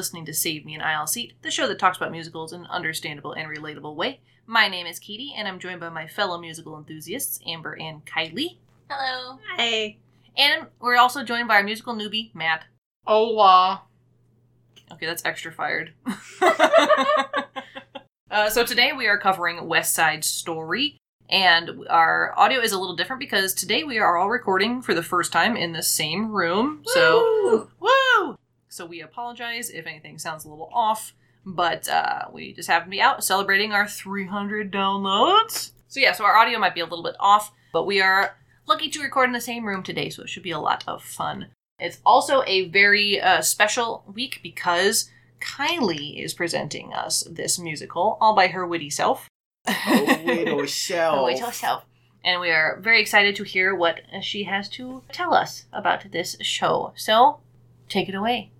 Welcome, everyone. You're listening to Save Me an Aisle Seat, the show that talks about musicals in an understandable and relatable way. My name is Katie, and I'm joined by my fellow musical enthusiasts, Amber and Kylie. Hello. Hey. And we're also joined by our musical newbie, Matt. Hola. Okay, that's extra fired. uh, so today we are covering West Side Story, and our audio is a little different because today we are all recording for the first time in the same room. So, woo! So we apologize if anything sounds a little off, but uh, we just happen to be out celebrating our 300 downloads. So yeah, so our audio might be a little bit off, but we are lucky to record in the same room today, so it should be a lot of fun. It's also a very uh, special week because Kylie is presenting us this musical all by her witty self. Oh, wait a Her shelf. witty self. And we are very excited to hear what she has to tell us about this show. So, take it away.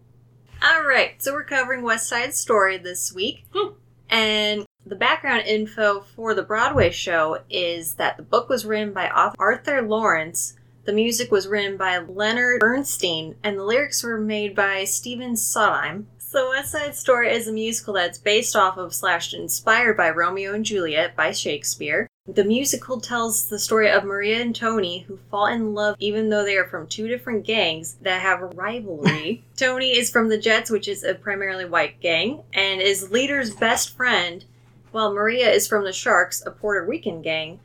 All right, so we're covering West Side Story this week. Whew. And the background info for the Broadway show is that the book was written by author Arthur Laurents, the music was written by Leonard Bernstein, and the lyrics were made by Stephen Sondheim. So West Side Story is a musical that's based off of slash inspired by Romeo and Juliet by Shakespeare. The musical tells the story of Maria and Tony who fall in love even though they are from two different gangs that have a rivalry. Tony is from the Jets, which is a primarily white gang, and is leader's best friend, while Maria is from the Sharks, a Puerto Rican gang,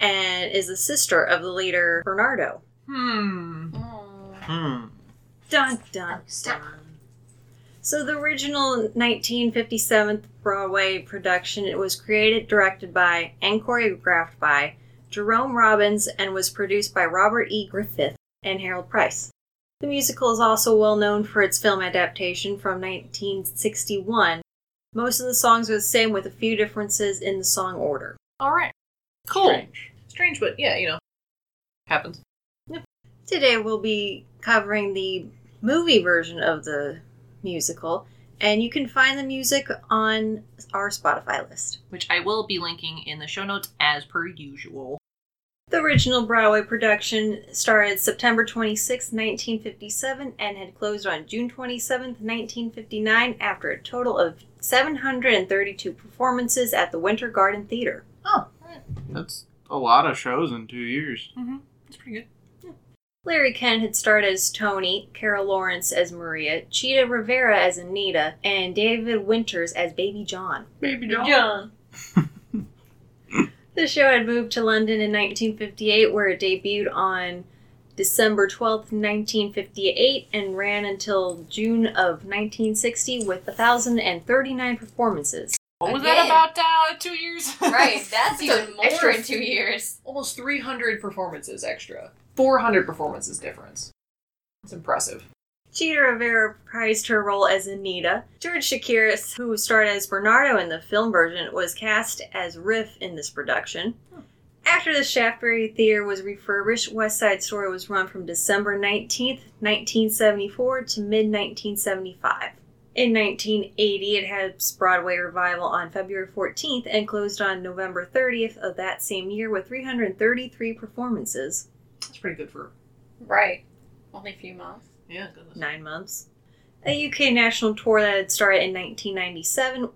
and is the sister of the leader Bernardo. Hmm. Hmm. Dun dun dun. So the original 1957 Broadway production it was created, directed by, and choreographed by Jerome Robbins and was produced by Robert E. Griffith and Harold Prince. The musical is also well known for its film adaptation from 1961. Most of the songs are the same with a few differences in the song order. All right. Cool. Strange. Strange, but yeah, you know, happens. Today we'll be covering the movie version of the musical, and you can find the music on our Spotify list. Which I will be linking in the show notes as per usual. The original Broadway production started September 26, 1957, and had closed on June 27, 1959, after a total of 732 performances at the Winter Garden Theater. Oh, That's a lot of shows in two years. mm-hmm. That's pretty good. Larry Kert had starred as Tony, Carol Lawrence as Maria, Chita Rivera as Anita, and David Winters as Baby John. Baby John. John. The show had moved to London in 1958, where it debuted on December 12th, 1958, and ran until June of 1960 with 1,039 performances. What was Again. that about uh, two years? Right, that's even more extra- in two years. Almost 300 performances extra. 400 performances difference. It's impressive. Chita Rivera prized her role as Anita. George Chakiris, who starred as Bernardo in the film version, was cast as Riff in this production. After the Shaftesbury Theater was refurbished, West Side Story was run from December 19th, 1974 to mid 1975. In 1980, it had its Broadway revival on February 14th and closed on November 30th of that same year with 333 performances. That's pretty good for. Right. Only a few months. Yeah, goodness. nine months. A UK national tour that had started in 1997.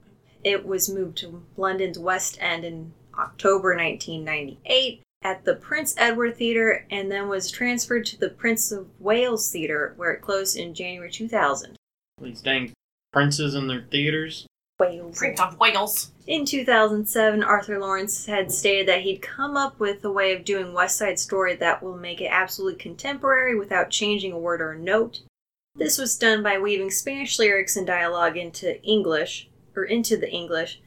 It was moved to London's West End in October 1998 at the Prince Edward Theatre and then was transferred to the Prince of Wales Theatre where it closed in January 2000. These dang princes in their theaters. Wales. Prince of Wales. In 2007, Arthur Laurents had stated that he'd come up with a way of doing West Side Story that will make it absolutely contemporary without changing a word or a note. This was done by weaving Spanish lyrics and dialogue into English, or into the English.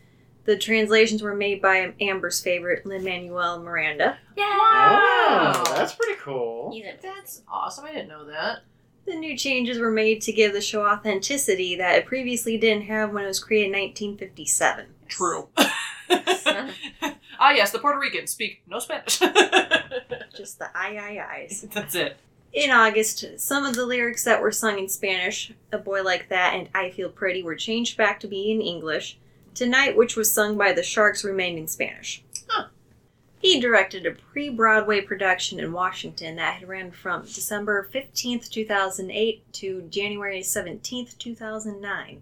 The translations were made by Amber's favorite, Lin Manuel Miranda. Oh, that's pretty cool. He's That's awesome. I didn't know that. The new changes were made to give the show authenticity that it previously didn't have when it was created in 1957. True. ah, yes, the Puerto Ricans speak no Spanish. Just the I I I's. That's it. In August, some of the lyrics that were sung in Spanish, A Boy Like That and I Feel Pretty, were changed back to be in English. Tonight, which was sung by the Sharks, remained in Spanish. He directed a pre Broadway production in Washington that had ran from December 15th, 2008 to January 17th, 2009.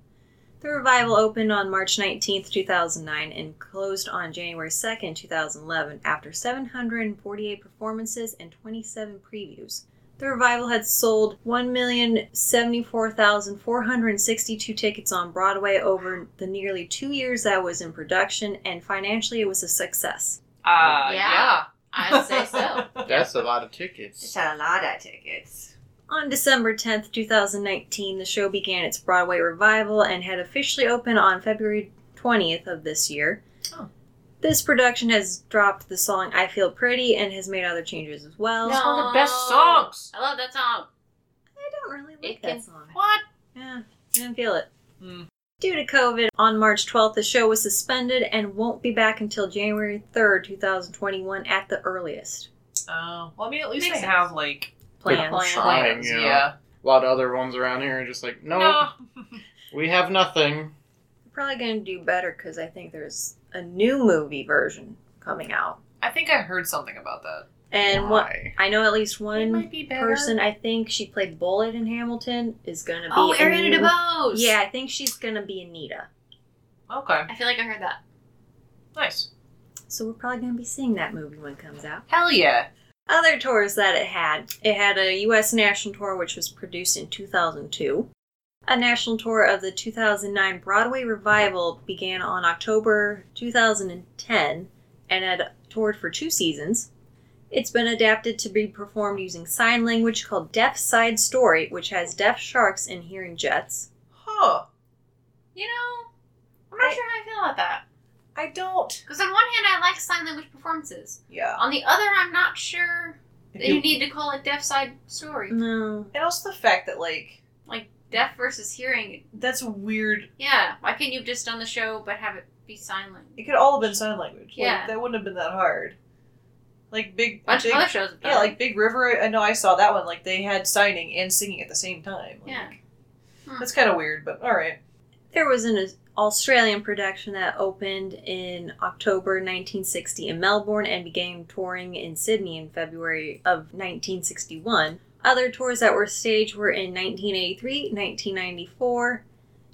The revival opened on March 19th, 2009 and closed on January 2nd, 2011 after 748 performances and 27 previews. The revival had sold 1,074,462 tickets on Broadway over the nearly two years that was in production, and financially it was a success. Uh, Yeah. yeah. I'd say so. That's a lot of tickets. It's a lot of tickets. On December 10th, 2019, the show began its Broadway revival and had officially opened on February 20th of this year. Oh. This production has dropped the song I Feel Pretty and has made other changes as well. It's one of the best songs. I love that song. I don't really like It that can- song. What? Yeah, I didn't feel it. Hmm. Due to COVID, on March 12th, the show was suspended and won't be back until January 3rd, 2021 at the earliest. Oh, well, I mean, at least Makes they sense. have like Plans. Plan. Trying, plans. yeah. Yeah. A lot of other ones around here are just like, no, No. we have nothing. Probably going to do better because I think there's a new movie version coming out. I think I heard something about that. And what I know at least one be person I think she played Bullet in Hamilton is gonna be Oh, a Ariana new- DeBose. Yeah, I think she's gonna be Anita. Okay. I feel like I heard that. Nice. So we're probably gonna be seeing that movie when it comes out. Hell yeah. Other tours that it had. It had a US national tour which was produced in 2002. A national tour of the 2009 Broadway revival began on October 2010 and had toured for two seasons. It's been adapted to be performed using sign language called Deaf Side Story, which has deaf sharks and hearing jets. Huh. You know, I'm not I- sure how I feel about that. I don't. Because on one hand, I like sign language performances. Yeah. On the other, I'm not sure If that you, need to call it deaf side story. No. and also the fact that like Like deaf versus hearing. that's a weird. Yeah, why can't you have just done the show but have it be sign language? It could all have been sign language. Like, Yeah. that wouldn't have been that hard. Like big, bunch big of other shows yeah, like Big River. I know I saw that one. Like they had signing and singing at the same time. Like, Yeah. Hmm. That's kind of weird, but all right. There was an Australian production that opened in October 1960 in Melbourne and began touring in Sydney in February of 1961. Other tours that were staged were in 1983, 1994,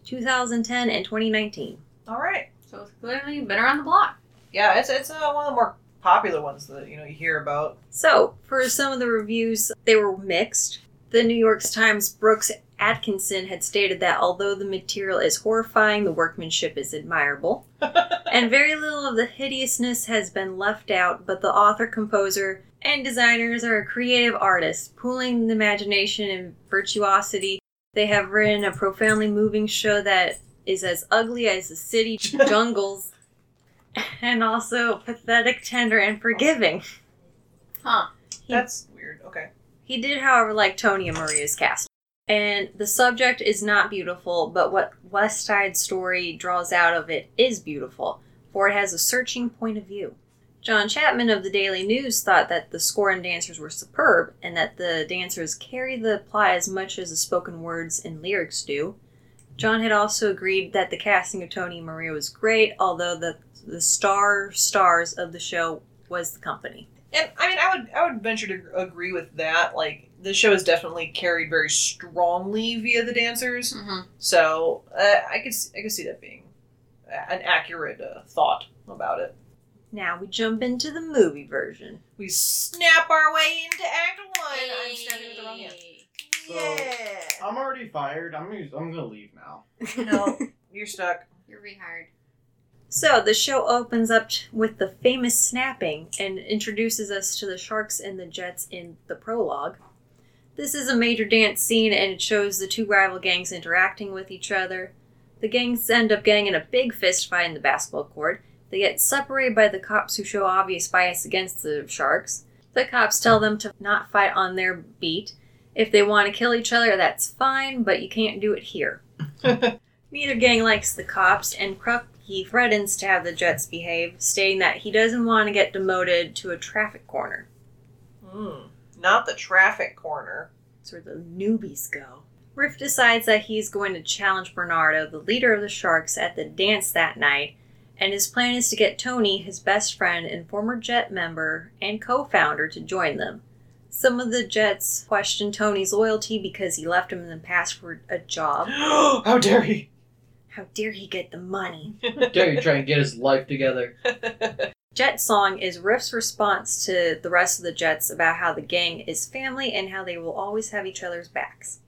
2010, and 2019. All right. So it's clearly been around the block. Yeah, it's it's uh, one of the more popular ones that you know you hear about. So, for some of the reviews, they were mixed. The New York Times' Brooks Atkinson had stated that although the material is horrifying, the workmanship is admirable. and very little of the hideousness has been left out, but the author, composer, and designers are creative artists, pooling the imagination and virtuosity. They have written a profoundly moving show that is as ugly as the city jungles, and also pathetic, tender, and forgiving. Huh. That's weird. Okay. He did, however, like Tony and Maria's cast. And the subject is not beautiful, but what West Side Story draws out of it is beautiful, for it has a searching point of view. John Chapman of the Daily News thought that the score and dancers were superb, and that the dancers carry the plot as much as the spoken words and lyrics do. John had also agreed that the casting of Tony and Maria was great, although the the star stars of the show was the company. And I mean, I would I would venture to agree with that. Like the show is definitely carried very strongly via the dancers. Mm-hmm. So uh, I could I could see that being an accurate uh, thought about it. Now we jump into the movie version. We snap our way into Act One. I'm standing with the wrong hand. So- yeah. I'm already fired. I'm gonna, I'm gonna leave now. No, you're stuck. You're rehired. So the show opens up with the famous snapping and introduces us to the sharks and the jets in the prologue. This is a major dance scene and it shows the two rival gangs interacting with each other. The gangs end up getting in a big fist fight in the basketball court. They get separated by the cops who show obvious bias against the sharks. The cops tell them to not fight on their beat. If they want to kill each other, that's fine, but you can't do it here. Neither gang likes the cops, and Krupke threatens to have the Jets behave, stating that he doesn't want to get demoted to a traffic corner. Hmm. Not the traffic corner. It's where the newbies go. Riff decides that he's going to challenge Bernardo, the leader of the Sharks, at the dance that night, And his plan is to get Tony, his best friend and former Jet member and co founder, to join them. Some of the Jets question Tony's loyalty because he left him in the past for a job. How dare he? How dare he get the money? Dare you try and get his life together? Jet Song is Riff's response to the rest of the Jets about how the gang is family and how they will always have each other's backs.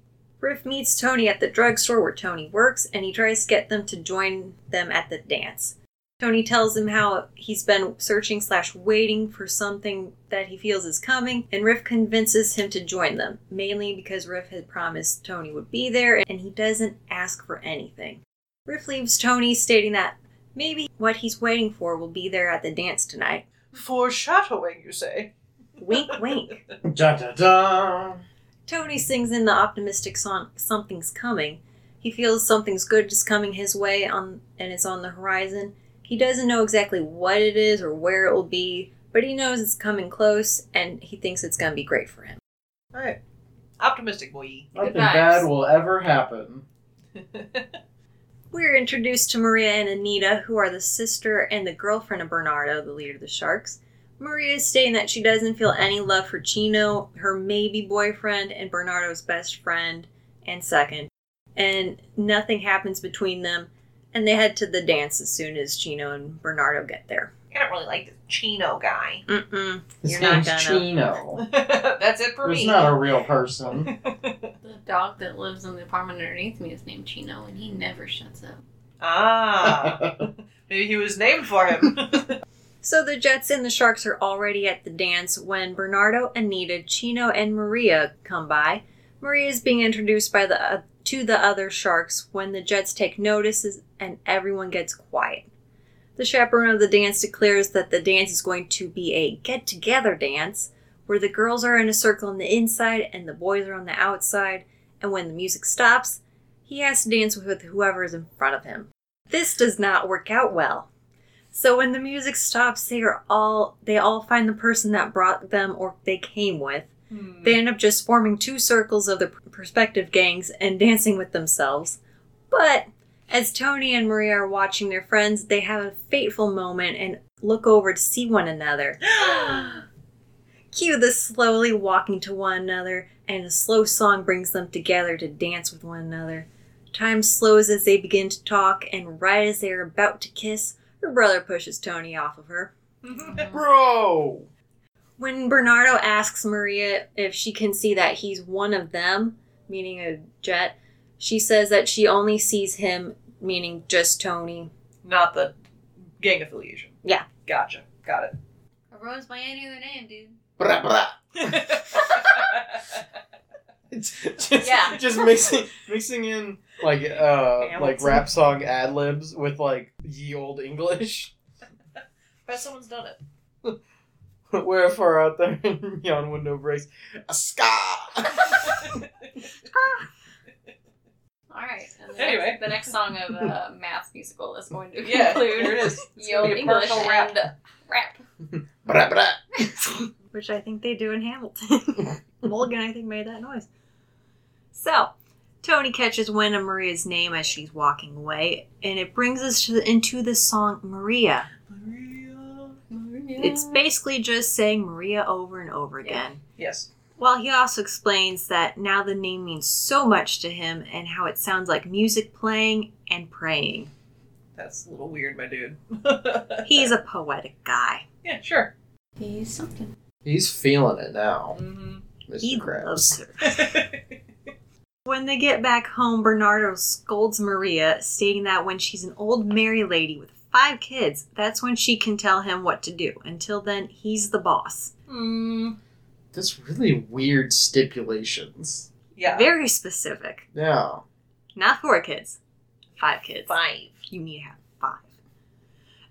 Riff meets Tony at the drugstore where Tony works and he tries to get them to join them at the dance. Tony tells him how he's been searching slash waiting for something that he feels is coming, and Riff convinces him to join them, mainly because Riff had promised Tony would be there and he doesn't ask for anything. Riff leaves Tony stating that maybe what he's waiting for will be there at the dance tonight. Foreshadowing, you say? Wink, wink. Da da da. Tony sings in the optimistic song Something's Coming. He feels something's good is coming his way on and it's on the horizon. He doesn't know exactly what it is or where it will be, but he knows it's coming close and he thinks it's going to be great for him. Alright. Optimistic boy. Nothing bad will ever happen. We're introduced to Maria and Anita, who are the sister and the girlfriend of Bernardo, the leader of the Sharks. Maria is stating that she doesn't feel any love for Chino, her maybe boyfriend, and Bernardo's best friend and second. And nothing happens between them, and they head to the dance as soon as Chino and Bernardo get there. I don't really like this Chino guy. Mm-mm. His You're not name's gonna. Chino. That's it for me. He's me. not a real person. The dog that lives in the apartment underneath me is named Chino, and he never shuts up. ah. Maybe he was named for him. So the Jets and the Sharks are already at the dance when Bernardo, Anita, Chino, and Maria come by. Maria is being introduced by the uh, to the other Sharks when the Jets take notice and everyone gets quiet. The chaperone of the dance declares that the dance is going to be a get together dance where the girls are in a circle on the inside and the boys are on the outside, and when the music stops, he has to dance with whoever is in front of him. This does not work out well. So when the music stops, they are all they all find the person that brought them or they came with. Hmm. They end up just forming two circles of the prospective gangs and dancing with themselves. But as Tony and Maria are watching their friends, they have a fateful moment and look over to see one another. Cue the slowly walking to one another, and a slow song brings them together to dance with one another. Time slows as they begin to talk, and right as they are about to kiss, her brother pushes Tony off of her. Bro! When Bernardo asks Maria if she can see that he's one of them, meaning a jet, she says that she only sees him, meaning just Tony. Not the gang affiliation. Yeah. Gotcha. Got it. Or goes by any other name, dude. Bra, bra. just, Yeah. just mixing mixing in like uh like rap song ad libs with like ye old English. Bet someone's done it. Wherefore out there in yon window breaks a ska. All right. And the Anyway. next, the next song of uh, Math's musical is going to Yeah, include here it is. It's Ye be a English rap. and rap. Bra, bra. which I think they do in Hamilton. Mulligan, I think, made that noise. So, Tony catches wind of Maria's name as she's walking away, and it brings us to the, into the song Maria. It's basically just saying Maria over and over again. Yes. Well, he also explains that now the name means so much to him and how it sounds like music playing and praying. That's a little weird, my dude. He's a poetic guy. yeah, sure. He's something. He's feeling it now, hmm Mr. He Krabs. loves her. When they get back home, Bernardo scolds Maria, stating that when she's an old married lady with five kids, that's when she can tell him what to do. Until then, he's the boss. mm, That's really weird stipulations. yeah. Very specific. Yeah. Not four kids, five kids. Five. You need to have five.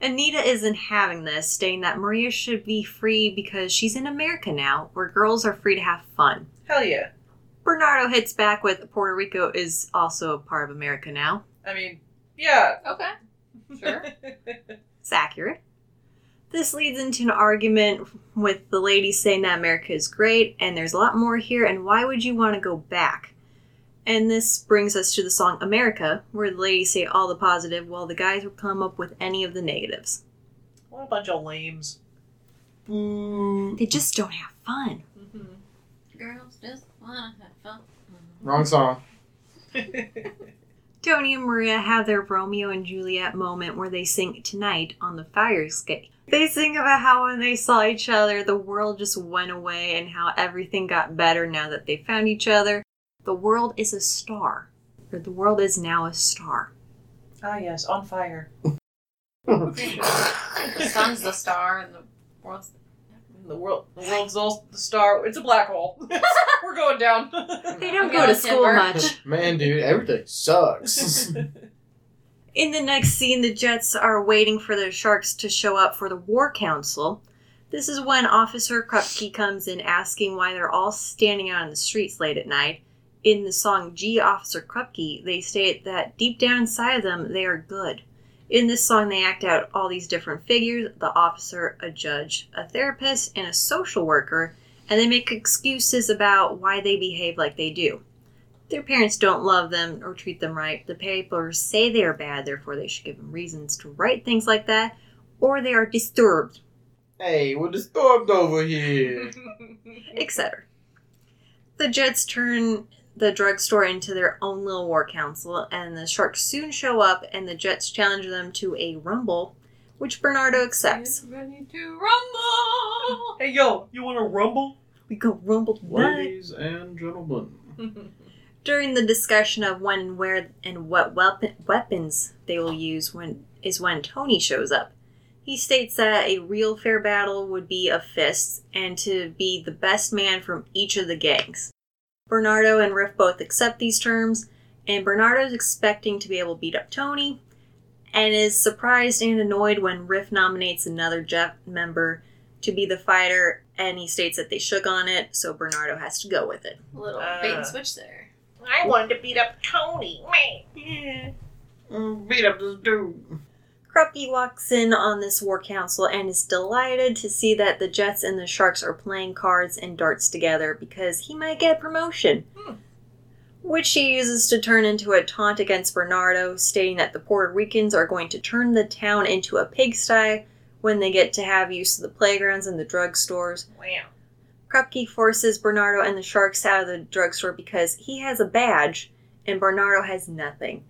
Anita isn't having this, stating that Maria should be free because she's in America now, where girls are free to have fun. Hell yeah. Bernardo hits back with Puerto Rico is also a part of America now. I mean, yeah. Okay. Sure. It's accurate. This leads into an argument with the lady saying that America is great and there's a lot more here, and why would you want to go back? And this brings us to the song America, where the ladies say all the positive while the guys will come up with any of the negatives. What a bunch of lames. Boo. They just don't have fun. Mm-hmm. Girls just wanna have fun. Wrong song. Tony and Maria have their Romeo and Juliet moment where they sing Tonight on the fire escape. They sing about how when they saw each other, the world just went away and how everything got better now that they found each other. The world is a star. Or the world is now a star. Ah, yes, on fire. The sun's the star and the world's. The world, the world's all the star. It's a black hole. We're going down. They don't go gonna school timber. much. Man, dude, everything sucks. In the next scene, the Jets are waiting for the Sharks to show up for the War Council. This is when Officer Krupke comes in asking why they're all standing out on the streets late at night. In the song Gee Officer Krupke, they state that deep down inside of them, they are good. In this song, they act out all these different figures the officer, a judge, a therapist, and a social worker, and they make excuses about why they behave like they do. Their parents don't love them or treat them right. The papers say they are bad, therefore they should give them reasons to write things like that, or they are disturbed, hey, we're disturbed over here. etc. The Jets turn the drugstore into their own little war council, and the Sharks soon show up, and the Jets challenge them to a rumble, which Bernardo accepts. Get ready to rumble! hey, yo, you want to rumble? We go rumble tonight. Ladies and gentlemen. During the discussion of when and where and what weapon, weapons they will use when is when Tony shows up. He states that a real fair battle would be of fists and to be the best man from each of the gangs. Bernardo and Riff both accept these terms, and Bernardo's expecting to be able to beat up Tony, and is surprised and annoyed when Riff nominates another Jeff member to be the fighter, and he states that they shook on it, so Bernardo has to go with it. A little Uh. bait and switch there. I wanted to beat up Tony. Man. Mm, Beat up this dude. Krupke walks in on this war council and is delighted to see that the Jets and the Sharks are playing cards and darts together because he might get promotion. Hmm. Which he uses to turn into a taunt against Bernardo, stating that the Puerto Ricans are going to turn the town into a pigsty when they get to have use of the playgrounds and the drugstores. Wow. Krupke forces Bernardo and the Sharks out of the drugstore because he has a badge and Bernardo has nothing.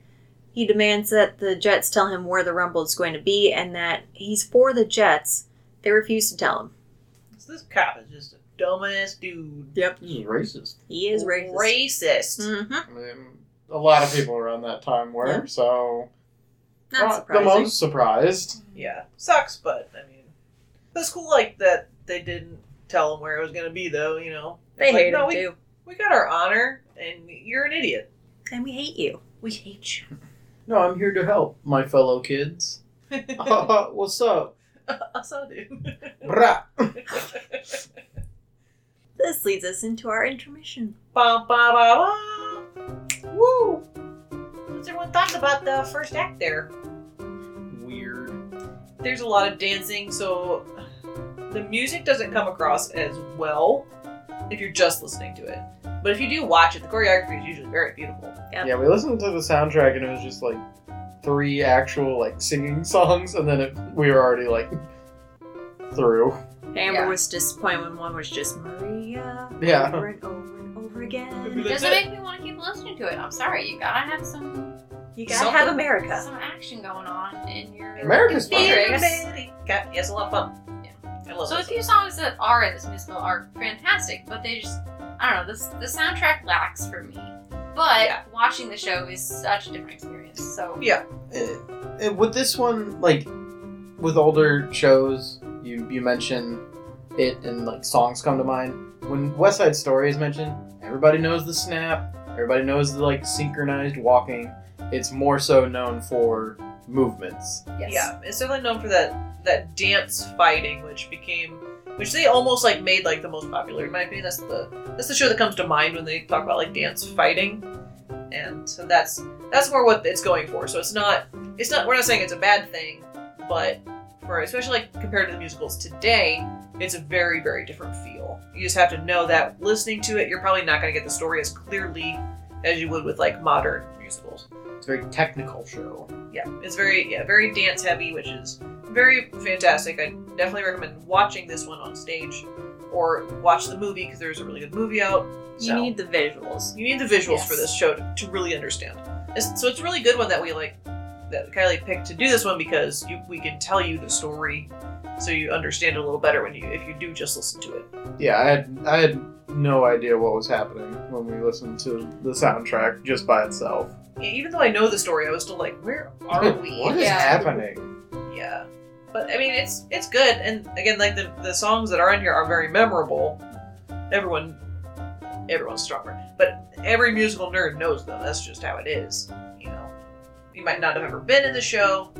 He demands that the Jets tell him where the Rumble is going to be and that he's for the Jets. They refuse to tell him. So this cop is just a dumbass dude. Yep. This is racist. He is racist. Racist. Mm-hmm. I mean, a lot of people around that time were, Yeah. so Not not the most surprised. Yeah, sucks, but I mean, it's cool like that they didn't tell him where it was gonna be, though. You know, They It's like, hate no, him we, too. We got our honor, and you're an idiot. And we hate you. We hate you. No, I'm here to help my fellow kids. What's up? so, dude. Brah. This leads us into our intermission. Bum, ba, ba, ba. Woo! What's everyone thoughts about the first act there? Weird. There's a lot of dancing, so the music doesn't come across as well if you're just listening to it. But if you do watch it, the choreography is usually very beautiful. Yep. Yeah, we listened to the soundtrack and it was just like three actual like singing songs, and then it, we were already like through. Amber Yeah. was disappointed when one was just Maria Yeah. over and over and over again. That's Doesn't it. make me want to keep listening to it. I'm sorry, you gotta have some You gotta Something. have America. some action going on in your America's fun. lyrics. Got, yeah, it's a lot of fun. Love So a few songs that are in this musical are fantastic, but they just I don't know, this the soundtrack lacks for me. But Yeah. watching the show is such a different experience. So Yeah. With this one, like with older shows, you you mention it and like songs come to mind. When West Side Story is mentioned, everybody knows the snap. Everybody knows the like synchronized walking. It's more so known for movements. yes. Yeah, it's definitely known for that that dance fighting, which became, which they almost like made like the most popular in my opinion. That's the that's the show that comes to mind when they talk about like dance fighting, and so that's that's more what it's going for. So it's not it's not we're not saying it's a bad thing, but for especially like compared to the musicals today, it's a very very different feel. You just have to know that listening to it, you're probably not going to get the story as clearly as you would with like modern musicals. It's a very technical show. Yeah, it's very yeah very dance heavy, which is very fantastic. I definitely recommend watching this one on stage, or watch the movie because there's a really good movie out. You need the visuals. you need the visuals Yes. for this show to, to really understand. It's, so it's a really good one that we like that Kylie picked to do this one because you, we can tell you the story so you understand it a little better when you if you do just listen to it. Yeah, I had I had no idea what was happening when we listened to the soundtrack just by itself. Yeah, even though I know the story, I was still like, where are we? what is Yeah. happening? Yeah. But I mean it's it's good and again like the, the songs that are in here are very memorable. Everyone everyone's stronger. But every musical nerd knows them. That's just how it is. You know. You might not have ever been in the show,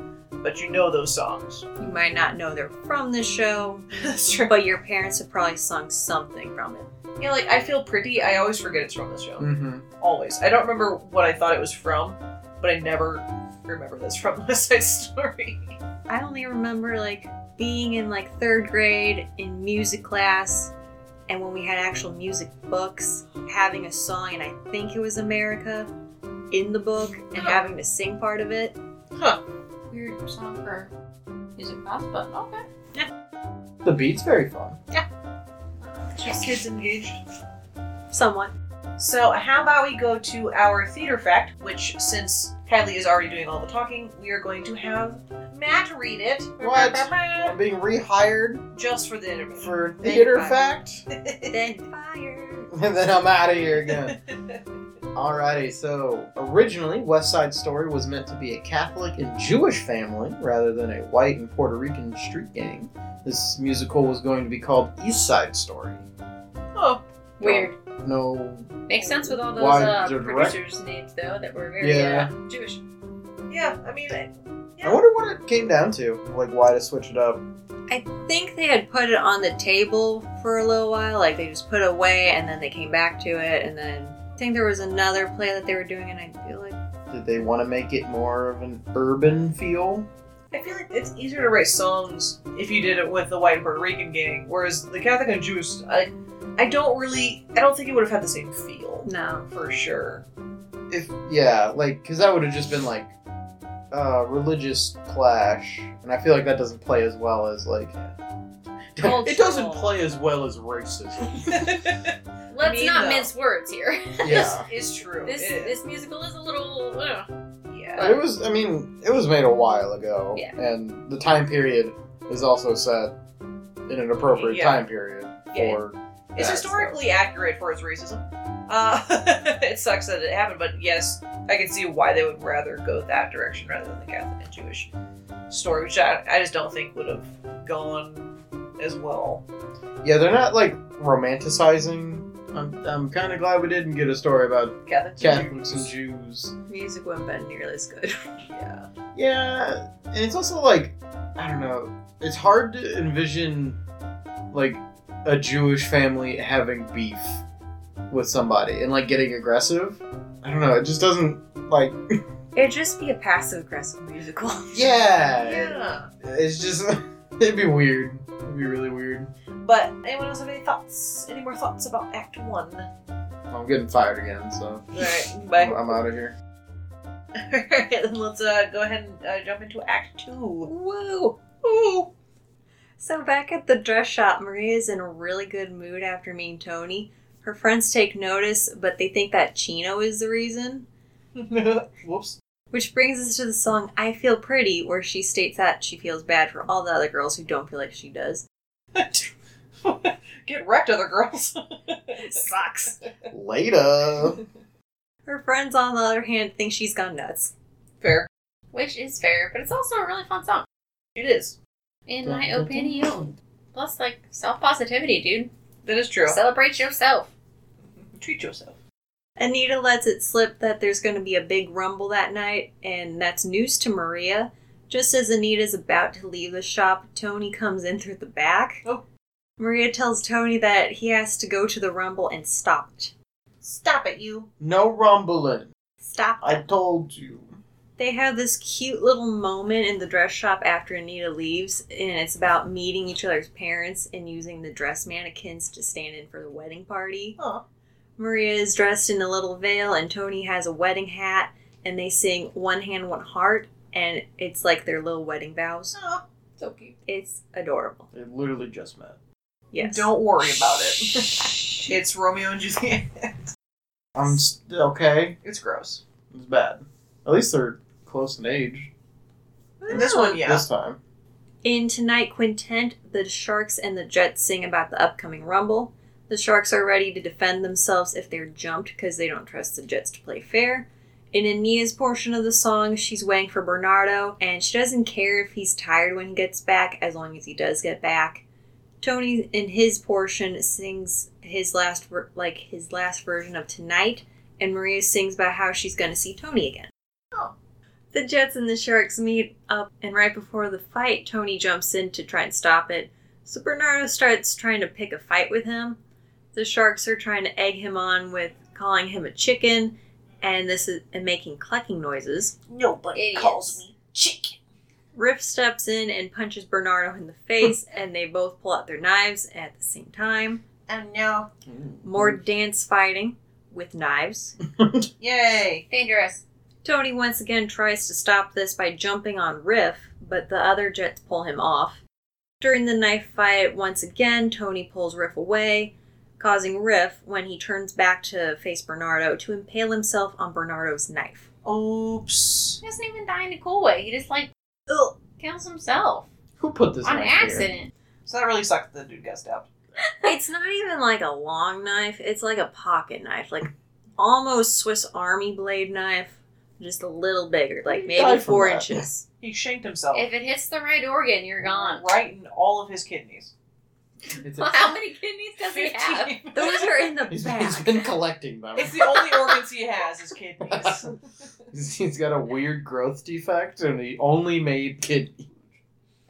but you know those songs. You might not know they're from the show, That's true. but your parents have probably sung something from it. Yeah, like I feel pretty. I always forget it's from this show. Mm-hmm. Always. I don't remember what I thought it was from, but I never remember this from West Side Story. I only remember like being in like third grade in music class, and when we had actual music books, having a song, and I think it was America, in the book, and Huh. having to sing part of it. Huh. Weird song for music class, but okay. Yeah. The beat's very fun. Keep kids engaged. Somewhat. So, how about we go to our theater fact, which since Kylie is already doing all the talking, we are going to have Matt read it. What? I'm being rehired Just for the interview. for theater fact, Then fire. and then I'm out of here again. Alrighty, so originally West Side Story was meant to be a Catholic and Jewish family rather than a white and Puerto Rican street gang. This musical was going to be called East Side Story. oh, Weird. No, Makes sense with all those Why, uh, the direct- producers' names, though, that were very Yeah. uh, Jewish. yeah. I mean, I- I wonder what it came down to, like why to switch it up. I think they had put it on the table for a little while, like they just put it away and then they came back to it, and then I think there was another play that they were doing, and I feel like Did they want to make it more of an urban feel? I feel like it's easier to write songs if you did it with the white and Puerto Rican gang, whereas the Catholic and Jews, I, I don't really, I don't think it would have had the same feel no. for sure. If yeah, like because that would have just been like uh, religious clash, and I feel like that doesn't play as well as like it doesn't play as well as racism. Let's mean, not though. mince words here. yeah, It's true. this It- this musical is a little. Uh, yeah. it was. I mean, it was made a while ago, Yeah. and the time period is also set in an appropriate Yeah. time period Yeah. for. It's that, historically accurate for its racism. Uh, it sucks that it happened, but yes, I can see why they would rather go that direction rather than the Catholic and Jewish story, which I, I just don't think would have gone as well. Yeah, they're not like romanticizing. I'm, I'm kind of glad we didn't get a story about Catholics, Catholics and Jews. Music wouldn't been nearly as good. Yeah. Yeah, and it's also like I don't know. It's hard to envision like a Jewish family having beef with somebody and like getting aggressive. I don't know. It just doesn't like. It'd just be a passive aggressive musical. Yeah, Yeah. It's just it'd be weird. It'd be really weird. But anyone else have any thoughts? Any more thoughts about Act One? I'm getting fired again, so Alright, bye. I'm out of here. Alright, then let's uh, go ahead and uh, jump into Act Two. Woo! Ooh. So back at the dress shop, Maria's in a really good mood after meeting Tony. Her friends take notice, but they think that Chino is the reason. Whoops. Which brings us to the song I Feel Pretty, where she states that she feels bad for all the other girls who don't feel like she does. Get wrecked, other girls. Sucks. Later. Her friends, on the other hand, think she's gone nuts. Fair. which is fair, but it's also a really fun song, It is. in Dun, my dun, dun, opinion. Plus, like self positivity, dude. That is true. Celebrate yourself. Treat yourself. Anita lets it slip that there's going to be a big rumble that night, and that's news to Maria. Just as Anita's about to leave the shop, Tony comes in through the back. Oh. Maria tells Tony that he has to go to the rumble and stop it. Stop it, you. No rumbling. Stop I told you. They have this cute little moment in the dress shop after Anita leaves, and it's about meeting each other's parents and using the dress mannequins to stand in for the wedding party. Aw. Maria is dressed in a little veil, and Tony has a wedding hat, and they sing One Hand, One Heart, and it's like their little wedding vows. Oh, So cute. It's adorable. They literally just met. Yes. Don't worry about it. it's Romeo and Juliet. I'm st- okay. It's gross. It's bad. At least they're close in age And this one, yeah. this time. In Tonight Quintet, the Sharks and the Jets sing about the upcoming Rumble. The Sharks are ready to defend themselves if they're jumped because they don't trust the Jets to play fair. In Anita's portion of the song, she's waiting for Bernardo, and she doesn't care if he's tired when he gets back as long as he does get back. Tony, in his portion, sings his last ver- like his last version of Tonight, and Maria sings about how she's going to see Tony again. Oh. The Jets and the Sharks meet up, and right before the fight, Tony jumps in to try and stop it. So Bernardo starts trying to pick a fight with him. The Sharks are trying to egg him on with calling him a chicken, and this is and making clucking noises. Nobody Idiots. calls me chicken. Riff steps in and punches Bernardo in the face, and they both pull out their knives at the same time. Oh no. More dance fighting with knives. Yay. Dangerous. Tony once again tries to stop this by jumping on Riff, but the other Jets pull him off. During the knife fight, once again, Tony pulls Riff away, causing Riff, when he turns back to face Bernardo, to impale himself on Bernardo's knife. Oops. He doesn't even die in a cool way. He just like ugh, kills himself Who put this on knife here? accident. So that really sucked that the dude got stabbed. It's not even like a long knife, it's like a pocket knife, like almost Swiss Army blade knife, just a little bigger, like maybe four that. inches. He shanked himself If it hits the right organ, you're gone. right in all of his kidneys. It's Well, how many kidneys does he have? Those are in the he's, back. he's been collecting them. It's the only organs he has is kidneys. He's- he's got a weird growth defect, and he only made kidney.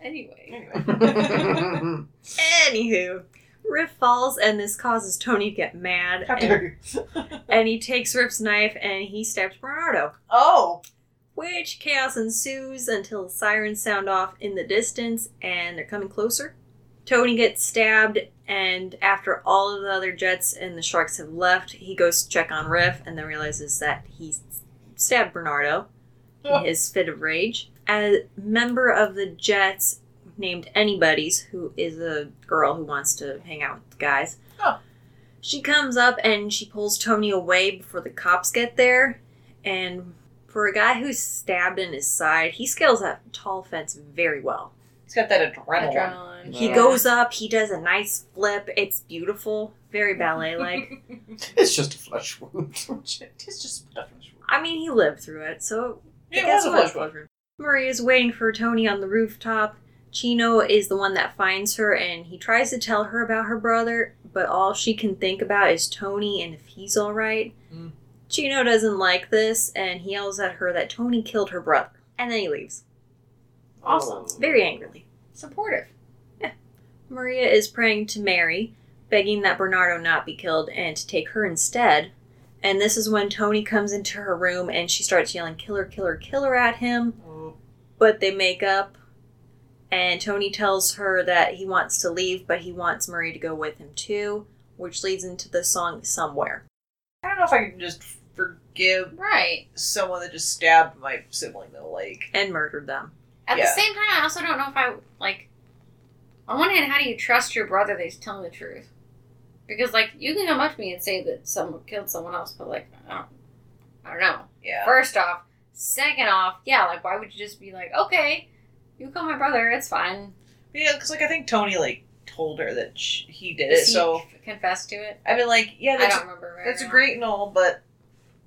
Anyway. anyway. Anywho, Riff falls, and this causes Tony to get mad. How and- dare you? and he takes Riff's knife and he stabs Bernardo. Oh. Which chaos ensues until sirens sound off in the distance and they're coming closer. Tony gets stabbed, and after all of the other Jets and the Sharks have left, he goes to check on Riff and then realizes that he stabbed Bernardo in his fit of rage. A member of the Jets named Anybody's, who is a girl who wants to hang out with the guys, Oh. she comes up and she pulls Tony away before the cops get there. And for a guy who's stabbed in his side, he scales that tall fence very well. He's got that adrenaline. Adrenaline. He Yeah. goes up, he does a nice flip. It's beautiful, very ballet like. It's just a flesh wound. It's just definitely. I mean, he lived through it, so Yeah, it was a flesh wound. wound. Maria's waiting for Tony on the rooftop. Chino is the one that finds her, and he tries to tell her about her brother, but all she can think about is Tony and if he's alright. Mm. Chino doesn't like this, and he yells at her that Tony killed her brother. And then he leaves, Awesome. very angrily. Supportive. Yeah. Maria is praying to Mary, begging that Bernardo not be killed and to take her instead. And this is when Tony comes into her room and she starts yelling, Killer, killer, killer at him. Oh, but they make up and tony tells her that he wants to leave but he wants marie to go with him too which leads into the song somewhere I don't know if I can just forgive Right. someone that just stabbed my sibling in the Like, and murdered them At Yeah. the same time, I also don't know if I like. On one hand, how do you trust your brother that he's telling the truth? Because like you can come up to me and say that someone killed someone else, but like I don't, I don't know. yeah. First off, second off, yeah, like why would you just be like, okay, you killed my brother, it's fine. Yeah, because like I think Tony like told her that sh- he did Does it. he So c- confess to it? I mean, like, yeah, I don't remember. Right that's now. great and all, but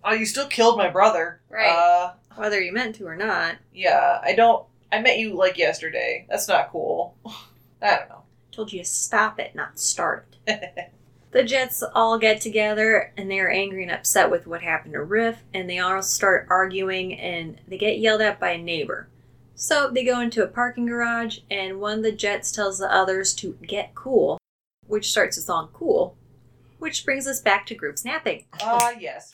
oh, you still killed my brother. Right. Uh, whether you meant to or not yeah, I don't. I met you like yesterday. That's not cool. I don't know. told you to stop it not start it the jets all get together and they're angry and upset with what happened to riff and they all start arguing and they get yelled at by a neighbor so they go into a parking garage and one of the jets tells the others to get cool which starts the song cool which brings us back to group snapping Ah, yes.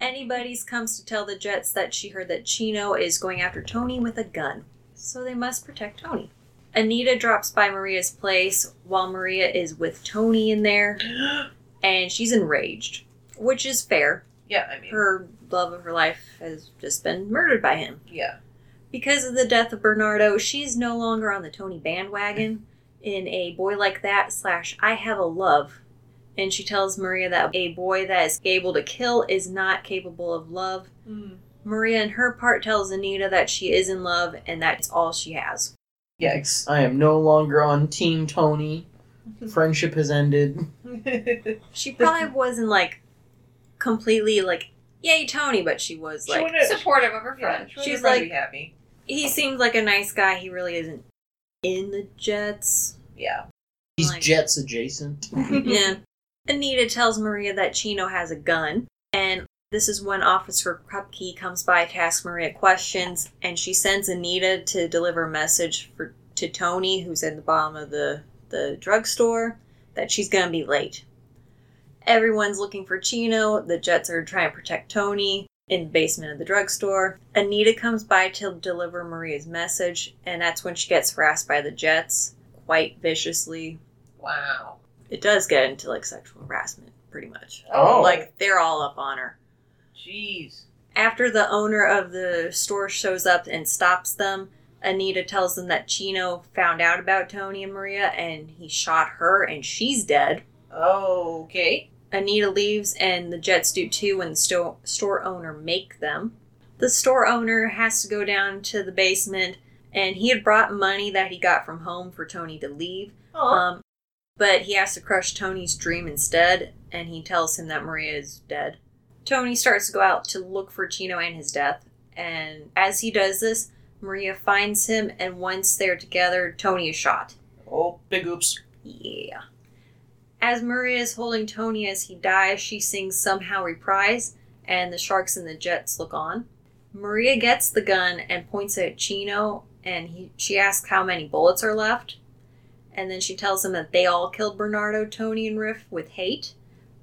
Anybody's comes to tell the jets that she heard that chino is going after tony with a gun so they must protect tony anita drops by maria's place while maria is with tony in there and she's enraged, which is fair. Yeah, I mean, Her love of her life has just been murdered by him. yeah. Because of the death of Bernardo, she's no longer on the Tony bandwagon in a boy like that slash I have a love. And she tells Maria that a boy that is able to kill is not capable of love. Hmm. Maria, in her part, tells Anita that she is in love and that's all she has. Yikes. I am no longer on Team Tony. Friendship has ended. She probably wasn't like completely like, yay, Tony, but she was She like, wouldn't- Supportive of her yeah, friend. she wanted She's her friend to like- be happy. he seems like a nice guy. He really isn't in the Jets. Yeah. He's Like- Jets adjacent. yeah. Anita tells Maria that Chino has a gun, and this is when Officer Krupke comes by to ask Maria questions, and she sends Anita to deliver a message for to Tony, who's in the bottom of the the drugstore, that she's gonna be late. Everyone's looking for Chino. The Jets are trying to protect Tony in the basement of the drugstore. Anita comes by to deliver Maria's message, and that's when she gets harassed by the Jets quite viciously Wow. It does get into like sexual harassment pretty much Oh. like they're all up on her Jeez. after the owner of the store shows up and stops them anita tells them that chino found out about tony and maria and he shot her and she's dead Oh, Okay. anita leaves and the jets do too when the sto- store owner make them the store owner has to go down to the basement and he had brought money that he got from home for tony to leave. Um, but he has to crush Tony's dream instead, and he tells him that Maria is dead. Tony starts to go out to look for Chino and his death, and as he does this, Maria finds him, and once they're together, Tony is shot. oh, big oops. Yeah. As Maria is holding Tony as he dies, she sings Somehow Reprise, and the Sharks and the Jets look on. Maria gets the gun and points it at Chino, and he, she asks how many bullets are left. And then she tells him that they all killed Bernardo, Tony, and Riff with hate.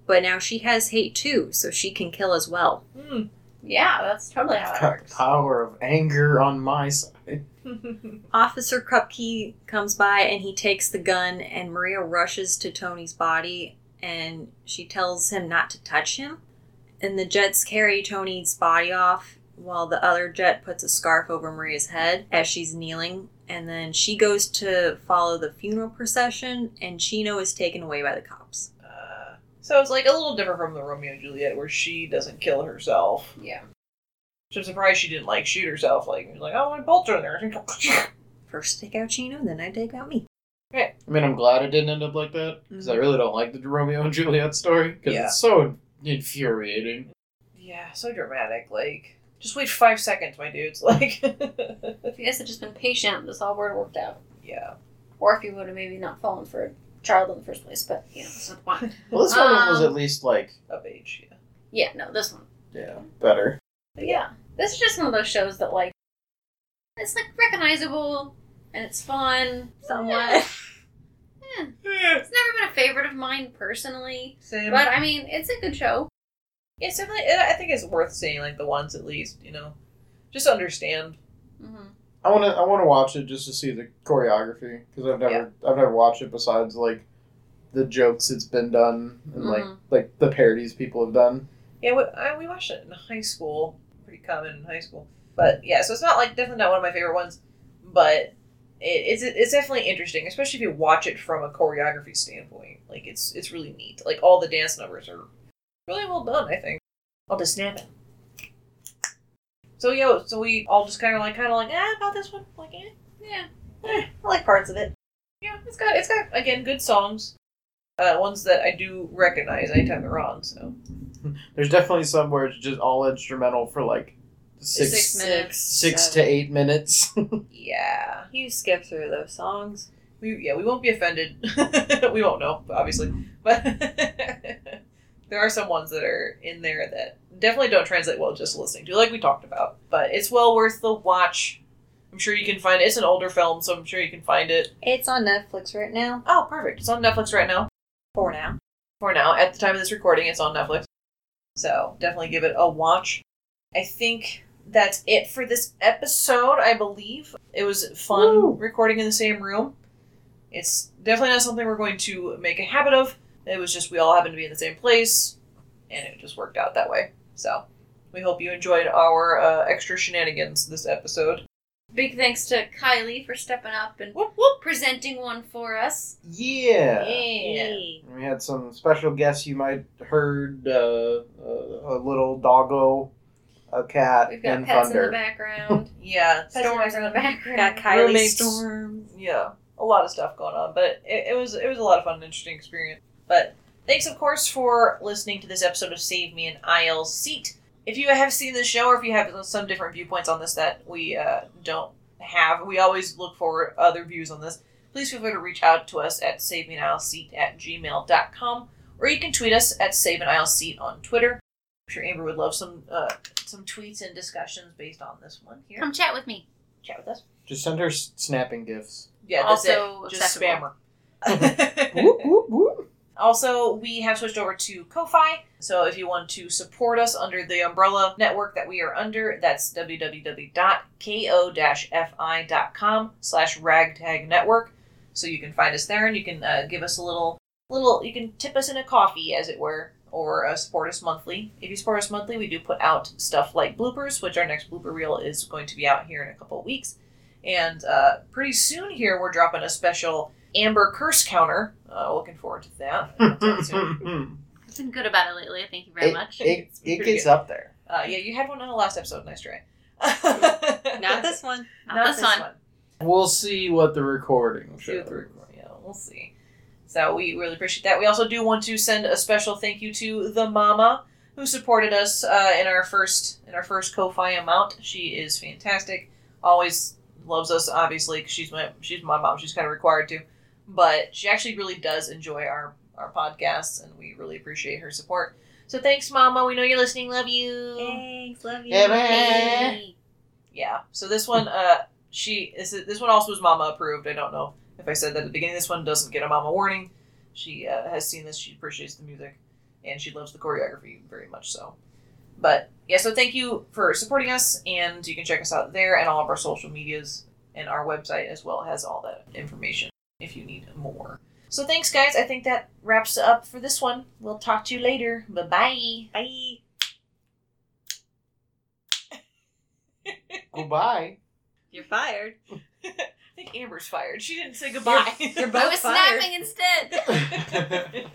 But now she has hate too, so she can kill as well. Hmm. Yeah, that's totally how it Got works. power of anger on my side. Officer Krupke comes by and he takes the gun, and Maria rushes to Tony's body and she tells him not to touch him. And the Jets carry Tony's body off while the other Jet puts a scarf over Maria's head as she's kneeling. And then she goes to follow the funeral procession, and Chino is taken away by the cops. Uh, so it's like a little different from the Romeo and Juliet, where she doesn't kill herself. Yeah. Which I'm surprised she didn't like shoot herself. Like, she's like, oh, my bolts are in there. First, take out Chino, then I take out me. I mean, I'm glad it didn't end up like that because I really don't like the Romeo and Juliet story because Yeah. it's so infuriating. yeah, so dramatic. Like, just wait five seconds, my dudes. Like, If you guys had just been patient, this all would have worked out. yeah. Or if you would have maybe not fallen for a child in the first place, but, you know, that's not the point. Well, this one was Um, at least like, Of age, yeah. Yeah, no, this one. yeah, better. But yeah, this is just one of those shows that, like, it's, like, recognizable, and it's fun. Somewhat. Eh, it's never been a favorite of mine personally, Same. but, I mean, it's a good show. Yeah, it's definitely. I think it's worth seeing, like the ones at least. You know, just to understand. hmm I want to I want to watch it just to see the choreography because I've never I've never watched it besides like the jokes it's been done and like Mhm. like the parodies people have done. Yeah, we, I, we watched it in high school. Pretty common in high school. But yeah, so it's not like definitely not one of my favorite ones, but it, it's it's definitely interesting, especially if you watch it from a choreography standpoint. Like it's it's really neat. Like all the dance numbers are really well done. I think. I'll just snap it. So yeah, so we all just kind of like kind of like ah about this one, like eh, Yeah. eh, I like parts of it. Yeah, it's got it's got again good songs, uh, ones that I do recognize anytime they're on. So There's definitely some where it's just all instrumental for like six, six minutes. six to eight minutes. yeah, You skip through those songs. We yeah, we won't be offended. we won't know, obviously, but there are some ones that are in there that definitely don't translate well just listening to, like we talked about. But it's well worth the watch. I'm sure you can find it. It's an older film, so I'm sure you can find it. It's on Netflix right now. Oh, perfect! It's on Netflix right now. For now. For now, at the time of this recording, it's on Netflix. So definitely give it a watch. I think that's it for this episode. I believe it was fun Woo. recording in the same room. It's definitely not something we're going to make a habit of, It was just we all happened to be in the same place, and it just worked out that way. So we hope you enjoyed our uh, extra shenanigans this episode. Big thanks to Kylie for stepping up and Whoop whoop. presenting one for us. Yeah. Yeah. We had some special guests you might heard uh, uh, a little doggo, a cat, We've got and pets thunder. in the background. Yeah, Storms in the background. Got Kylie Roommates. Storm. yeah, a lot of stuff going on, but it, it was it was a lot of fun and interesting experience. But thanks, of course, for listening to this episode of Save Me an Aisle Seat. If you have seen this show, or if you have some different viewpoints on this that we uh, don't have, we always look for other views on this. Please feel free to reach out to us at savemeanileseat at gmail.com, or you can tweet us at saveanileseat on Twitter. I'm sure Amber would love some uh, some tweets and discussions based on this one here. Come chat with me. chat with us. Just send her snapping gifts. Yeah, that's Also it. Just spam accessible. her. whoop, whoop, whoop. Also, we have switched over to Ko-Fi. So if you want to support us under the umbrella network that we are under, that's www.ko-fi.com slash ragtag network. So you can find us there and you can uh, give us a little, little, you can tip us in a coffee, as it were, or uh, support us monthly. If you support us monthly, we do put out stuff like bloopers, which our next blooper reel is going to be out here in a couple weeks. And uh, pretty soon here, we're dropping a special Amber curse counter. Uh, looking forward to that. I'll tell you soon. I've been good about it lately. Thank you very it, much. It, it gets good. up there. Uh, yeah, you had one on the last episode. Nice try. Not this one. Not this one. We'll see what the recording See what shows. the record- Yeah, we'll see. So we really appreciate that. We also do want to send a special thank you to the mama who supported us uh, in our first in our first Ko-fi amount. She is fantastic. Always loves us, obviously, 'cause she's my she's my mom. She's kind of required to, but she actually really does enjoy our our podcasts, and we really appreciate her support. So thanks, Mama. We know you're listening. Love you. Thanks, love you. Yeah. Hey. Yeah. So this one, uh, she is this one also was Mama approved. I don't know if I said that at the beginning. This one doesn't get a Mama warning. She uh, has seen this. She appreciates the music, and she loves the choreography very much. So, but yeah. So thank you for supporting us, and you can check us out there and all of our social medias and our website as well has all that information if you need more. So thanks, guys. I think that wraps up for this one. We'll talk to you later. Bye bye. Bye. Goodbye. You're fired. I think Amber's fired. She didn't say goodbye. You're I both was fired. snapping instead.